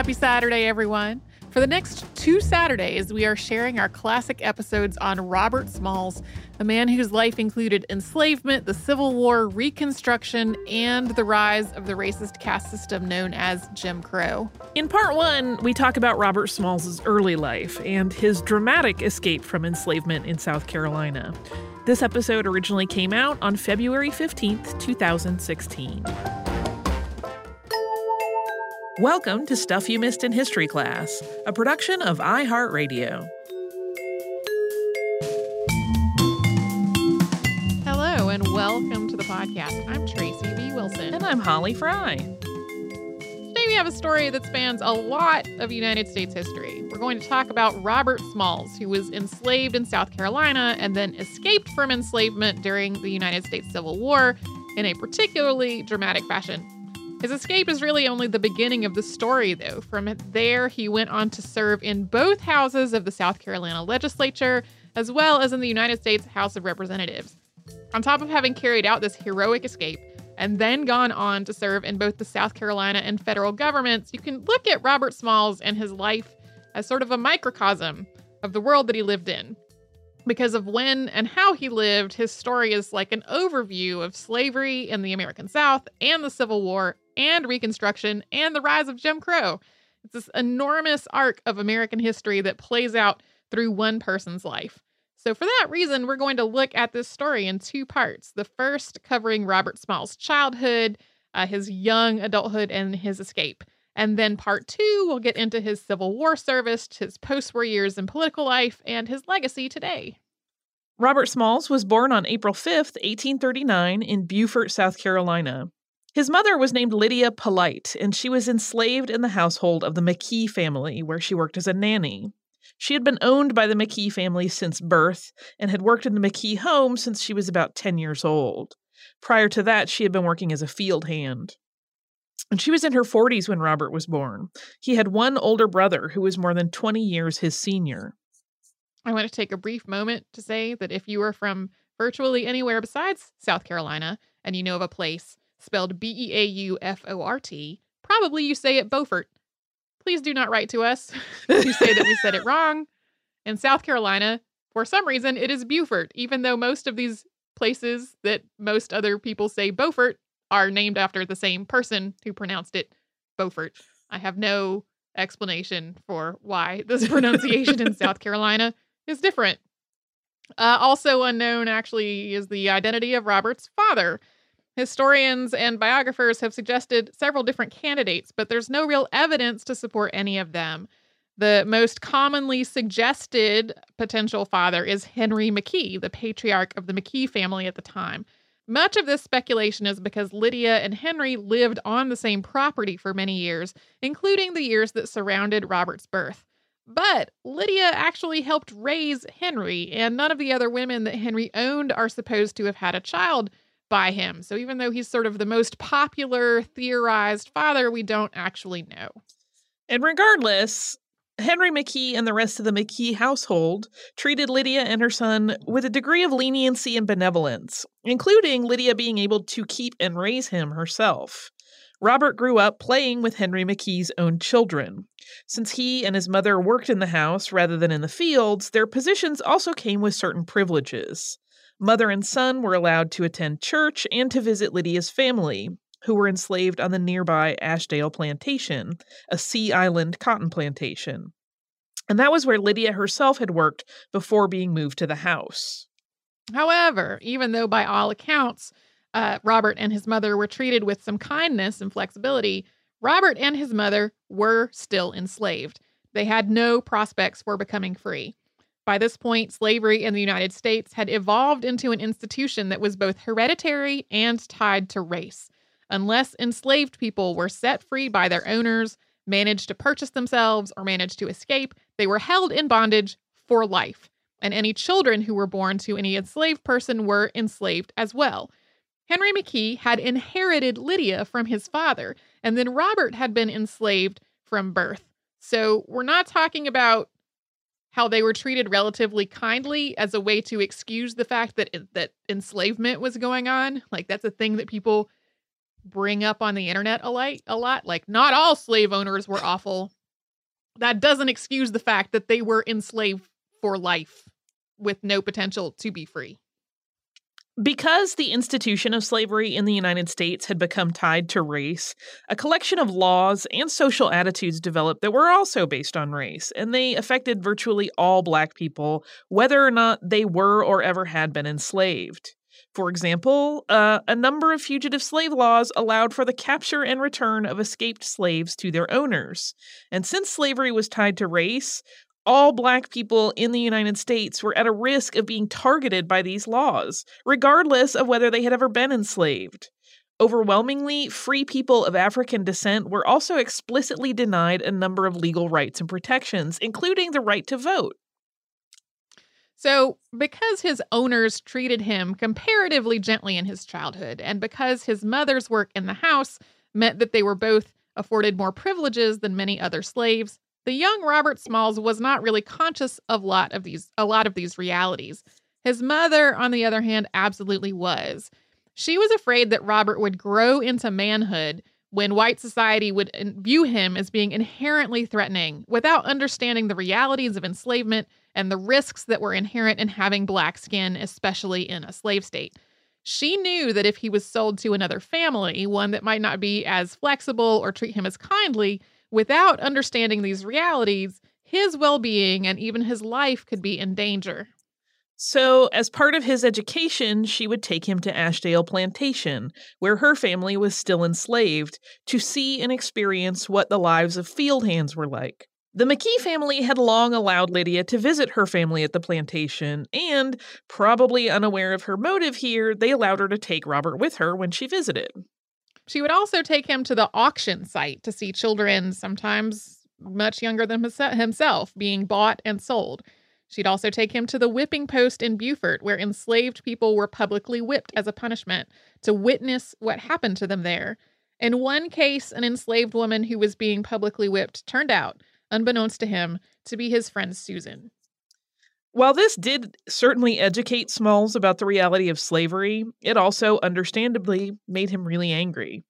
Happy Saturday, everyone. For the next two Saturdays, we are sharing our classic episodes on Robert Smalls, a man whose life included enslavement, the Civil War, Reconstruction, and the rise of the racist caste system known as Jim Crow. In part one, we talk about Robert Smalls' early life and his dramatic escape from enslavement in South Carolina. This episode originally came out on February 15th, 2016. Welcome to Stuff You Missed in History Class, a production of iHeartRadio. Hello, and welcome to the podcast. I'm Tracy V. Wilson. And I'm Holly Fry. Today we have a story that spans a lot of United States history. We're going to talk about Robert Smalls, who was enslaved in South Carolina and then escaped from enslavement during the United States Civil War in a particularly dramatic fashion. His escape is really only the beginning of the story, though. From there, he went on to serve in both houses of the South Carolina legislature, as well as in the United States House of Representatives. On top of having carried out this heroic escape, and then gone on to serve in both the South Carolina and federal governments, you can look at Robert Smalls and his life as sort of a microcosm of the world that he lived in. Because of when and how he lived, his story is like an overview of slavery in the American South and the Civil War and Reconstruction and the rise of Jim Crow. It's this enormous arc of American history that plays out through one person's life. So, for that reason, we're going to look at this story in two parts. The first covering Robert Smalls' childhood, uh, his young adulthood, and his escape. And then part two, we'll get into his Civil War service, his post war years in political life, and his legacy today. Robert Smalls was born on April 5th, 1839, in Beaufort, South Carolina. His mother was named Lydia Polite, and she was enslaved in the household of the McKee family, where she worked as a nanny. She had been owned by the McKee family since birth and had worked in the McKee home since she was about 10 years old. Prior to that, she had been working as a field hand. And she was in her 40s when Robert was born. He had one older brother who was more than 20 years his senior. I want to take a brief moment to say that if you are from virtually anywhere besides South Carolina and you know of a place spelled B E A U F O R T, probably you say it Beaufort. Please do not write to us to say that we said it wrong. In South Carolina, for some reason, it is Beaufort, even though most of these places that most other people say Beaufort are named after the same person who pronounced it Beaufort. I have no explanation for why this pronunciation in South Carolina is different. Uh, also unknown, actually, is the identity of Robert's father. Historians and biographers have suggested several different candidates, but there's no real evidence to support any of them. The most commonly suggested potential father is Henry McKee, the patriarch of the McKee family at the time. Much of this speculation is because Lydia and Henry lived on the same property for many years, including the years that surrounded Robert's birth. But Lydia actually helped raise Henry, and none of the other women that Henry owned are supposed to have had a child by him. So even though he's sort of the most popular theorized father, we don't actually know. And regardless, Henry McKee and the rest of the McKee household treated Lydia and her son with a degree of leniency and benevolence, including Lydia being able to keep and raise him herself. Robert grew up playing with Henry McKee's own children. Since he and his mother worked in the house rather than in the fields, their positions also came with certain privileges. Mother and son were allowed to attend church and to visit Lydia's family, who were enslaved on the nearby Ashdale Plantation, a Sea Island cotton plantation. And that was where Lydia herself had worked before being moved to the house. However, even though by all accounts, uh, Robert and his mother were treated with some kindness and flexibility, Robert and his mother were still enslaved. They had no prospects for becoming free. By this point, slavery in the United States had evolved into an institution that was both hereditary and tied to race. Unless enslaved people were set free by their owners, managed to purchase themselves, or managed to escape, they were held in bondage for life. And any children who were born to any enslaved person were enslaved as well. Henry McKee had inherited Lydia from his father, and then Robert had been enslaved from birth. So we're not talking about how they were treated relatively kindly as a way to excuse the fact that eh, that enslavement was going on. Like that's a thing that people bring up on the internet a lot, a lot. Like, not all slave owners were awful. That doesn't excuse the fact that they were enslaved for life with no potential to be free. Because the institution of slavery in the United States had become tied to race, a collection of laws and social attitudes developed that were also based on race, and they affected virtually all Black people, whether or not they were or ever had been enslaved. For example, uh, a number of fugitive slave laws allowed for the capture and return of escaped slaves to their owners. And since slavery was tied to race, all black people in the United States were at a risk of being targeted by these laws, regardless of whether they had ever been enslaved. Overwhelmingly, free people of African descent were also explicitly denied a number of legal rights and protections, including the right to vote. So, because his owners treated him comparatively gently in his childhood, and because his mother's work in the house meant that they were both afforded more privileges than many other slaves, the young Robert Smalls was not really conscious of lot of these a lot of these realities. His mother, on the other hand, absolutely was. She was afraid that Robert would grow into manhood when white society would view him as being inherently threatening without understanding the realities of enslavement and the risks that were inherent in having black skin, especially in a slave state. She knew that if he was sold to another family, one that might not be as flexible or treat him as kindly, Without understanding these realities, his well being and even his life could be in danger. So, as part of his education, she would take him to Ashdale Plantation, where her family was still enslaved, to see and experience what the lives of field hands were like. The McKee family had long allowed Lydia to visit her family at the plantation, and, probably unaware of her motive here, they allowed her to take Robert with her when she visited. She would also take him to the auction site to see children, sometimes much younger than himself, being bought and sold. She'd also take him to the whipping post in Beaufort, where enslaved people were publicly whipped as a punishment, to witness what happened to them there. In one case, an enslaved woman who was being publicly whipped turned out, unbeknownst to him, to be his friend Susan. While this did certainly educate Smalls about the reality of slavery, it also understandably made him really angry.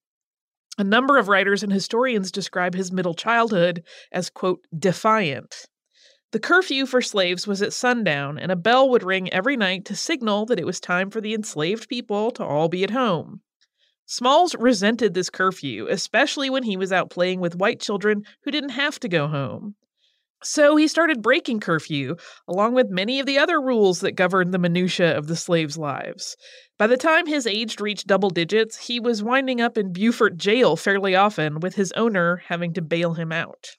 A number of writers and historians describe his middle childhood as, quote, defiant. The curfew for slaves was at sundown, and a bell would ring every night to signal that it was time for the enslaved people to all be at home. Smalls resented this curfew, especially when he was out playing with white children who didn't have to go home. So he started breaking curfew, along with many of the other rules that governed the minutiae of the slaves' lives. By the time his age reached double digits, he was winding up in Beaufort jail fairly often, with his owner having to bail him out.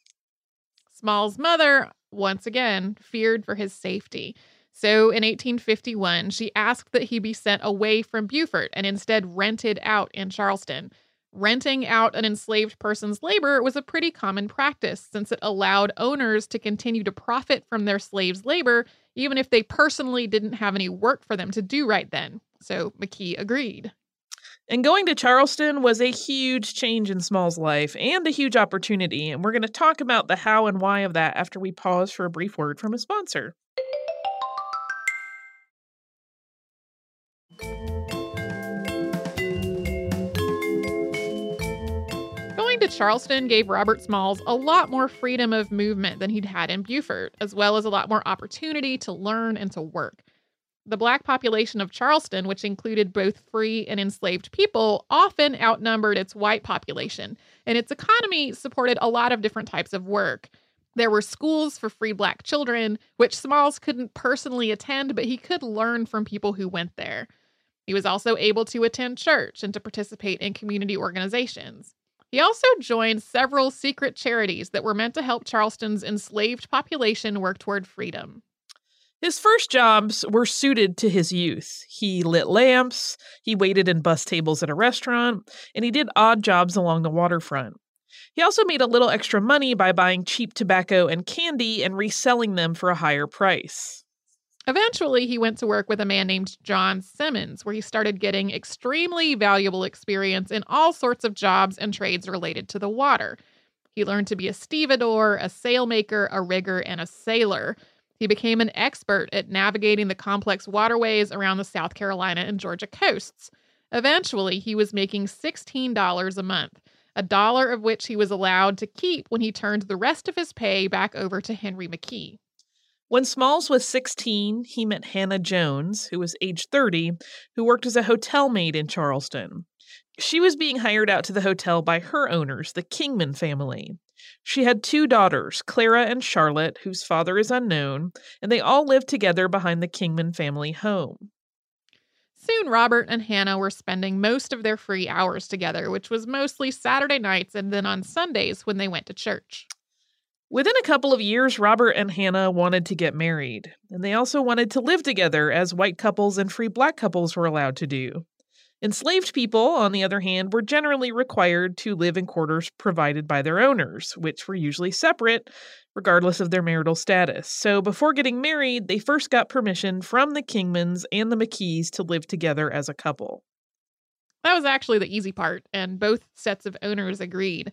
Smalls' mother, once again, feared for his safety. So in 1851, she asked that he be sent away from Beaufort and instead rented out in Charleston. Renting out an enslaved person's labor was a pretty common practice since it allowed owners to continue to profit from their slaves' labor even if they personally didn't have any work for them to do right then. So McKee agreed. And going to Charleston was a huge change in Smalls' life and a huge opportunity. And we're going to talk about the how and why of that after we pause for a brief word from a sponsor. To Charleston gave Robert Smalls a lot more freedom of movement than he'd had in Beaufort, as well as a lot more opportunity to learn and to work. The black population of Charleston, which included both free and enslaved people, often outnumbered its white population, and its economy supported a lot of different types of work. There were schools for free black children, which Smalls couldn't personally attend, but he could learn from people who went there. He was also able to attend church and to participate in community organizations. He also joined several secret charities that were meant to help Charleston's enslaved population work toward freedom. His first jobs were suited to his youth. He lit lamps, he waited in bus tables at a restaurant, and he did odd jobs along the waterfront. He also made a little extra money by buying cheap tobacco and candy and reselling them for a higher price. Eventually, he went to work with a man named John Simmons, where he started getting extremely valuable experience in all sorts of jobs and trades related to the water. He learned to be a stevedore, a sailmaker, a rigger, and a sailor. He became an expert at navigating the complex waterways around the South Carolina and Georgia coasts. Eventually, he was making $16 a month, a dollar of which he was allowed to keep when he turned the rest of his pay back over to Henry McKee. When Smalls was 16, he met Hannah Jones, who was age 30, who worked as a hotel maid in Charleston. She was being hired out to the hotel by her owners, the Kingman family. She had two daughters, Clara and Charlotte, whose father is unknown, and they all lived together behind the Kingman family home. Soon, Robert and Hannah were spending most of their free hours together, which was mostly Saturday nights and then on Sundays when they went to church. Within a couple of years, Robert and Hannah wanted to get married, and they also wanted to live together as white couples and free black couples were allowed to do. Enslaved people, on the other hand, were generally required to live in quarters provided by their owners, which were usually separate, regardless of their marital status. So before getting married, they first got permission from the Kingmans and the McKees to live together as a couple. That was actually the easy part, and both sets of owners agreed.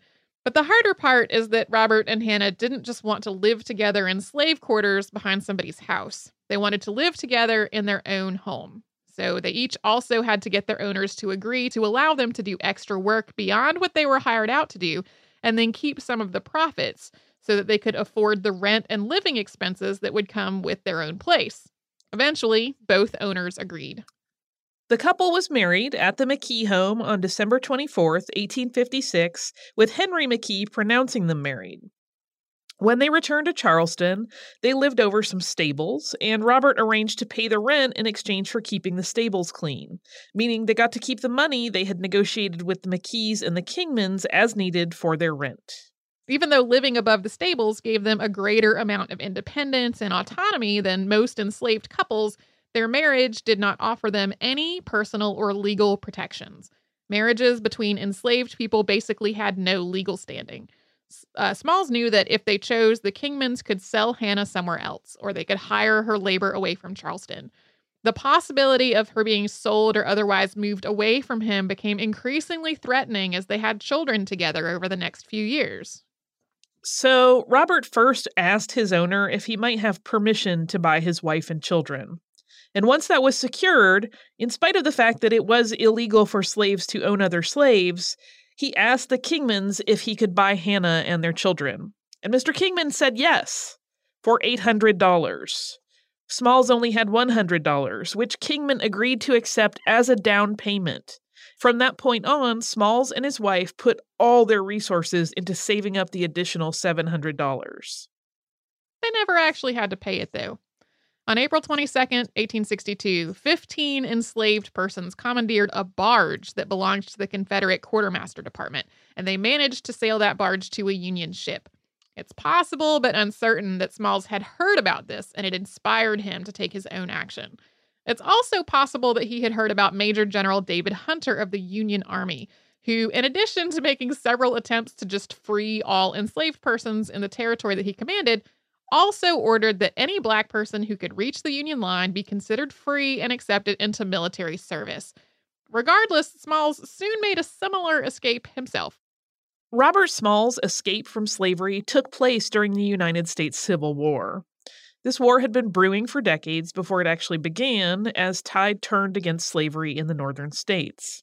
But the harder part is that Robert and Hannah didn't just want to live together in slave quarters behind somebody's house. They wanted to live together in their own home. So they each also had to get their owners to agree to allow them to do extra work beyond what they were hired out to do, and then keep some of the profits so that they could afford the rent and living expenses that would come with their own place. Eventually, both owners agreed. The couple was married at the McKee home on December 24, 1856, with Henry McKee pronouncing them married. When they returned to Charleston, they lived over some stables, and Robert arranged to pay the rent in exchange for keeping the stables clean, meaning they got to keep the money they had negotiated with the McKees and the Kingmans as needed for their rent. Even though living above the stables gave them a greater amount of independence and autonomy than most enslaved couples, their marriage did not offer them any personal or legal protections. Marriages between enslaved people basically had no legal standing. Uh, Smalls knew that if they chose, the Kingmans could sell Hannah somewhere else, or they could hire her labor away from Charleston. The possibility of her being sold or otherwise moved away from him became increasingly threatening as they had children together over the next few years. So, Robert first asked his owner if he might have permission to buy his wife and children. And once that was secured, in spite of the fact that it was illegal for slaves to own other slaves, he asked the Kingmans if he could buy Hannah and their children. And Mr. Kingman said yes, for $800. Smalls only had $100, which Kingman agreed to accept as a down payment. From that point on, Smalls and his wife put all their resources into saving up the additional $700. They never actually had to pay it, though. On April 22, 1862, 15 enslaved persons commandeered a barge that belonged to the Confederate Quartermaster Department, and they managed to sail that barge to a Union ship. It's possible but uncertain that Smalls had heard about this and it inspired him to take his own action. It's also possible that he had heard about Major General David Hunter of the Union Army, who, in addition to making several attempts to just free all enslaved persons in the territory that he commanded, also ordered that any black person who could reach the Union line be considered free and accepted into military service. Regardless, Smalls soon made a similar escape himself. Robert Smalls' escape from slavery took place during the United States Civil War. This war had been brewing for decades before it actually began, as tide turned against slavery in the northern states.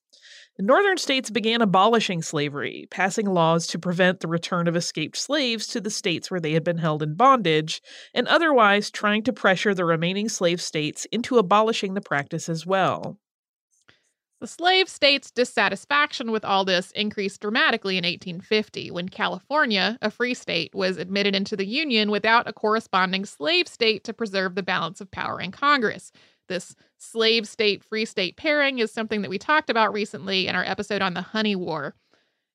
The northern states began abolishing slavery, passing laws to prevent the return of escaped slaves to the states where they had been held in bondage, and otherwise trying to pressure the remaining slave states into abolishing the practice as well. The slave states' dissatisfaction with all this increased dramatically in 1850 when California, a free state, was admitted into the Union without a corresponding slave state to preserve the balance of power in Congress. This slave state free state pairing is something that we talked about recently in our episode on the Honey War.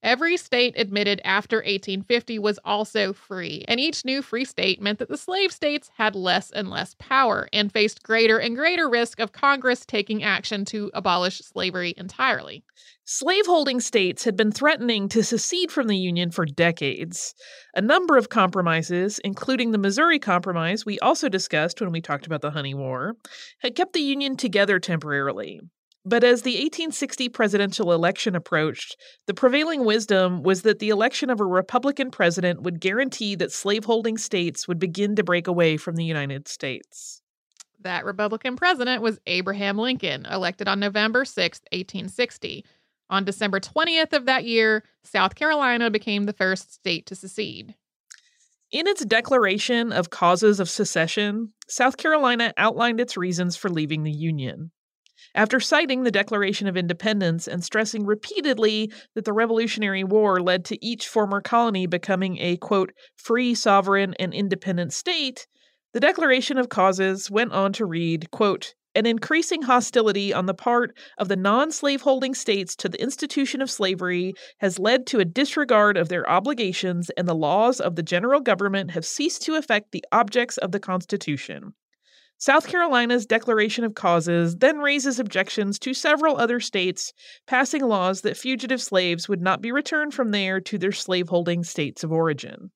Every state admitted after 1850 was also free, and each new free state meant that the slave states had less and less power and faced greater and greater risk of Congress taking action to abolish slavery entirely. Slaveholding states had been threatening to secede from the Union for decades. A number of compromises, including the Missouri Compromise we also discussed when we talked about the Honey War, had kept the Union together temporarily. But as the 1860 presidential election approached, the prevailing wisdom was that the election of a Republican president would guarantee that slaveholding states would begin to break away from the United States. That Republican president was Abraham Lincoln, elected on November 6, 1860. On December 20th of that year, South Carolina became the first state to secede. In its declaration of causes of secession, South Carolina outlined its reasons for leaving the Union. After citing the Declaration of Independence and stressing repeatedly that the Revolutionary War led to each former colony becoming a, quote, free, sovereign, and independent state, the Declaration of Causes went on to read, quote, an increasing hostility on the part of the non slaveholding states to the institution of slavery has led to a disregard of their obligations, and the laws of the general government have ceased to affect the objects of the Constitution. South Carolina's Declaration of Causes then raises objections to several other states passing laws that fugitive slaves would not be returned from there to their slaveholding states of origin.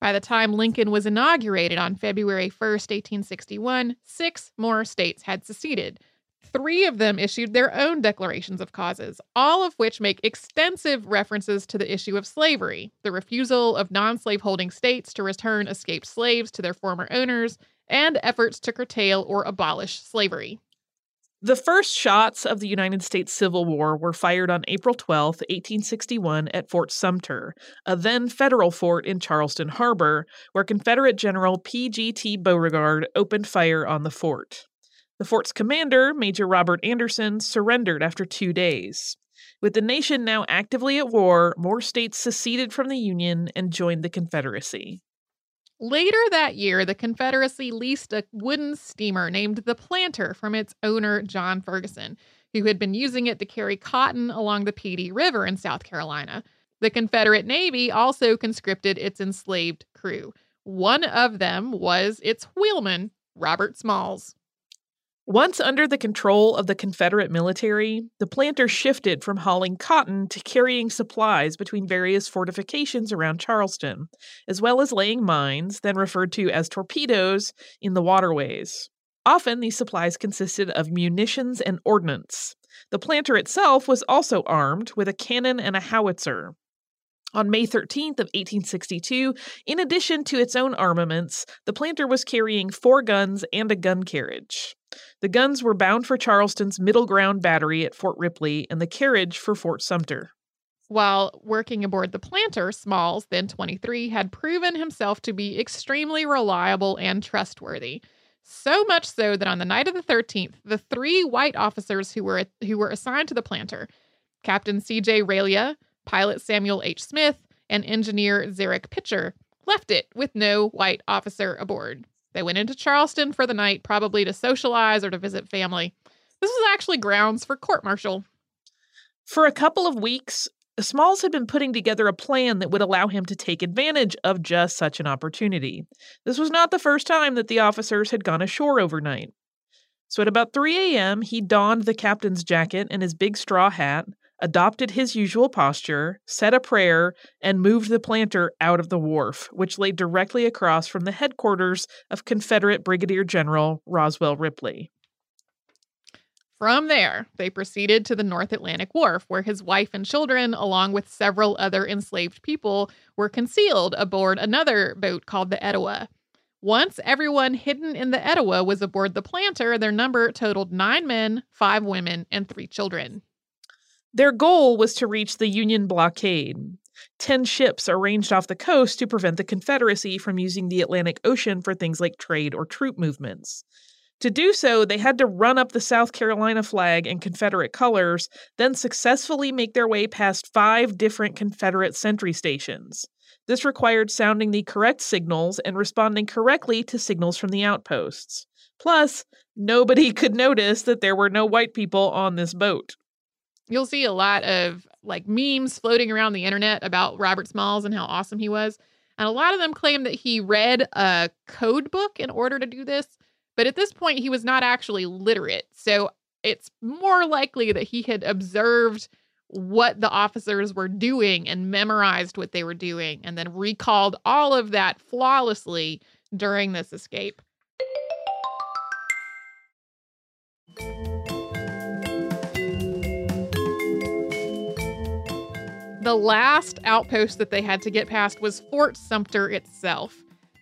By the time Lincoln was inaugurated on February 1st, 1861, six more states had seceded. Three of them issued their own declarations of causes, all of which make extensive references to the issue of slavery, the refusal of non slaveholding states to return escaped slaves to their former owners, and efforts to curtail or abolish slavery. The first shots of the United States Civil War were fired on April 12, 1861, at Fort Sumter, a then federal fort in Charleston Harbor, where Confederate General P.G.T. Beauregard opened fire on the fort. The fort's commander, Major Robert Anderson, surrendered after two days. With the nation now actively at war, more states seceded from the Union and joined the Confederacy. Later that year, the Confederacy leased a wooden steamer named the Planter from its owner, John Ferguson, who had been using it to carry cotton along the Pee Dee River in South Carolina. The Confederate Navy also conscripted its enslaved crew. One of them was its wheelman, Robert Smalls. Once under the control of the Confederate military, the planter shifted from hauling cotton to carrying supplies between various fortifications around Charleston, as well as laying mines, then referred to as torpedoes, in the waterways. Often these supplies consisted of munitions and ordnance. The planter itself was also armed with a cannon and a howitzer. On May 13th of 1862, in addition to its own armaments, the planter was carrying four guns and a gun carriage. The guns were bound for Charleston's Middle Ground Battery at Fort Ripley and the carriage for Fort Sumter. While working aboard the planter, Smalls, then 23, had proven himself to be extremely reliable and trustworthy. So much so that on the night of the 13th, the three white officers who were who were assigned to the planter, Captain C.J. Relyea, pilot Samuel H. Smith, and engineer Zarek Pitcher, left it with no white officer aboard. They went into Charleston for the night, probably to socialize or to visit family. This was actually grounds for court martial. For a couple of weeks, Smalls had been putting together a plan that would allow him to take advantage of just such an opportunity. This was not the first time that the officers had gone ashore overnight. So at about 3 a.m., he donned the captain's jacket and his big straw hat, adopted his usual posture, said a prayer, and moved the planter out of the wharf, which lay directly across from the headquarters of Confederate Brigadier General Roswell Ripley. From there, they proceeded to the North Atlantic Wharf, where his wife and children, along with several other enslaved people, were concealed aboard another boat called the Etowah. Once everyone hidden in the Etowah was aboard the planter, their number totaled nine men, five women, and three children. Their goal was to reach the Union blockade. Ten ships are ranged off the coast to prevent the Confederacy from using the Atlantic Ocean for things like trade or troop movements. To do so, they had to run up the South Carolina flag and Confederate colors, then successfully make their way past five different Confederate sentry stations. This required sounding the correct signals and responding correctly to signals from the outposts. Plus, nobody could notice that there were no white people on this boat you'll see a lot of like memes floating around the internet about Robert Smalls and how awesome he was. And a lot of them claim that he read a code book in order to do this. But at this point, he was not actually literate. So it's more likely that he had observed what the officers were doing and memorized what they were doing and then recalled all of that flawlessly during this escape. The last outpost that they had to get past was Fort Sumter itself.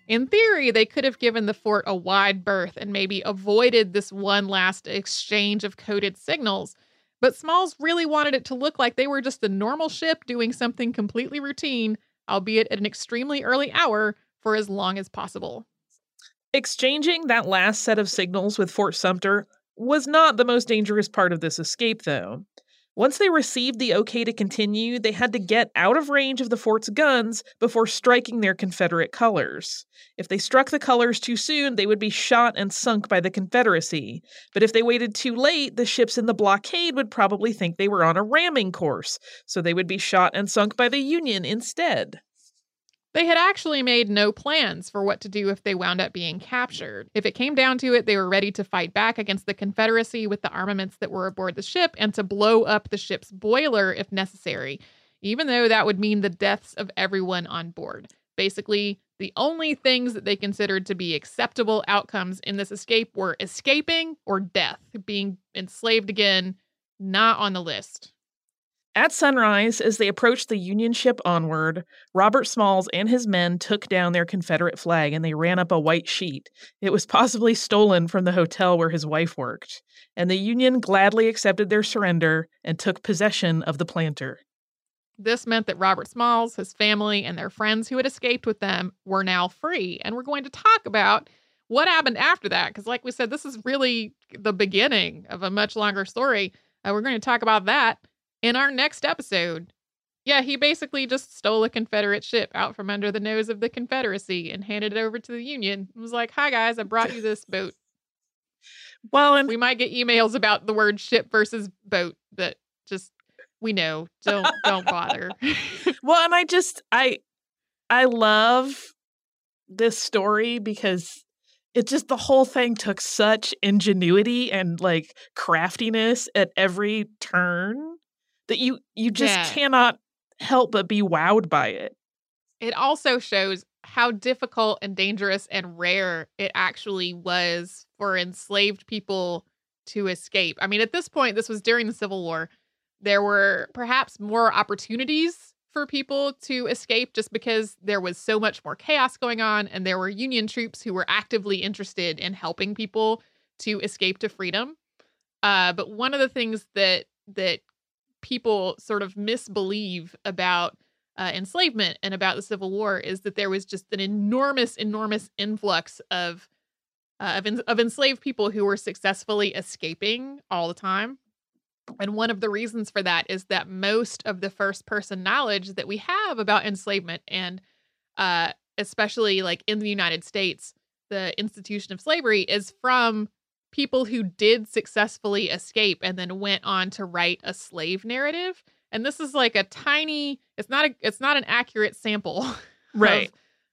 In theory, they could have given the fort a wide berth and maybe avoided this one last exchange of coded signals. But Smalls really wanted it to look like they were just a normal ship doing something completely routine, albeit at an extremely early hour, for as long as possible. Exchanging that last set of signals with Fort Sumter was not the most dangerous part of this escape, though. Once they received the okay to continue, they had to get out of range of the fort's guns before striking their Confederate colors. If they struck the colors too soon, they would be shot and sunk by the Confederacy. But if they waited too late, the ships in the blockade would probably think they were on a ramming course, so they would be shot and sunk by the Union instead. They had actually made no plans for what to do if they wound up being captured. If it came down to it, they were ready to fight back against the Confederacy with the armaments that were aboard the ship and to blow up the ship's boiler if necessary, even though that would mean the deaths of everyone on board. Basically, the only things that they considered to be acceptable outcomes in this escape were escaping or death, being enslaved again, not on the list. At sunrise, as they approached the Union ship onward, Robert Smalls and his men took down their Confederate flag and they ran up a white sheet. It was possibly stolen from the hotel where his wife worked, and the Union gladly accepted their surrender and took possession of the planter. This meant that Robert Smalls, his family, and their friends who had escaped with them were now free. And we're going to talk about what happened after that. Because, like we said, this is really the beginning of a much longer story. Uh, we're going to talk about that in our next episode. Yeah, he basically just stole a Confederate ship out from under the nose of the Confederacy and handed it over to the Union. It was like, "Hi guys, I brought you this boat." Well, and we might get emails about the word ship versus boat but just we know. Don't don't bother. well, and I just I I love this story because it just the whole thing took such ingenuity and like craftiness at every turn that you you just Yeah. cannot help but be wowed by it. It also shows how difficult and dangerous and rare it actually was for enslaved people to escape. I mean, at this point, this was during the Civil War. There were perhaps more opportunities for people to escape just because there was so much more chaos going on, and there were Union troops who were actively interested in helping people to escape to freedom. Uh, but one of the things that that people sort of misbelieve about uh, enslavement and about the Civil War is that there was just an enormous, enormous influx of uh, of, en- of enslaved people who were successfully escaping all the time. And one of the reasons for that is that most of the first person knowledge that we have about enslavement, and uh, especially like in the United States, the institution of slavery is from people who did successfully escape and then went on to write a slave narrative. And this is like a tiny, it's not a, it's not an accurate sample Right.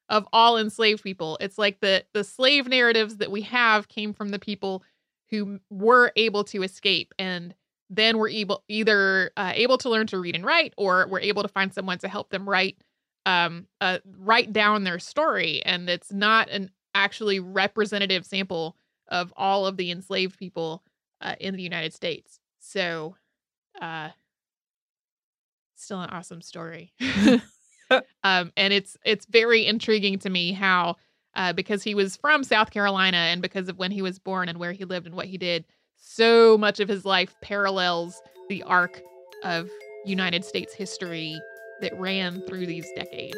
of, of all enslaved people. It's like the the slave narratives that we have came from the people who were able to escape and then were able either uh, able to learn to read and write or were able to find someone to help them write um uh, write down their story and it's not an actually representative sample of all of the enslaved people uh, in the United States. So uh still an awesome story. um, and it's it's very intriguing to me how uh, because he was from South Carolina and because of when he was born and where he lived and what he did, so much of his life parallels the arc of United States history that ran through these decades.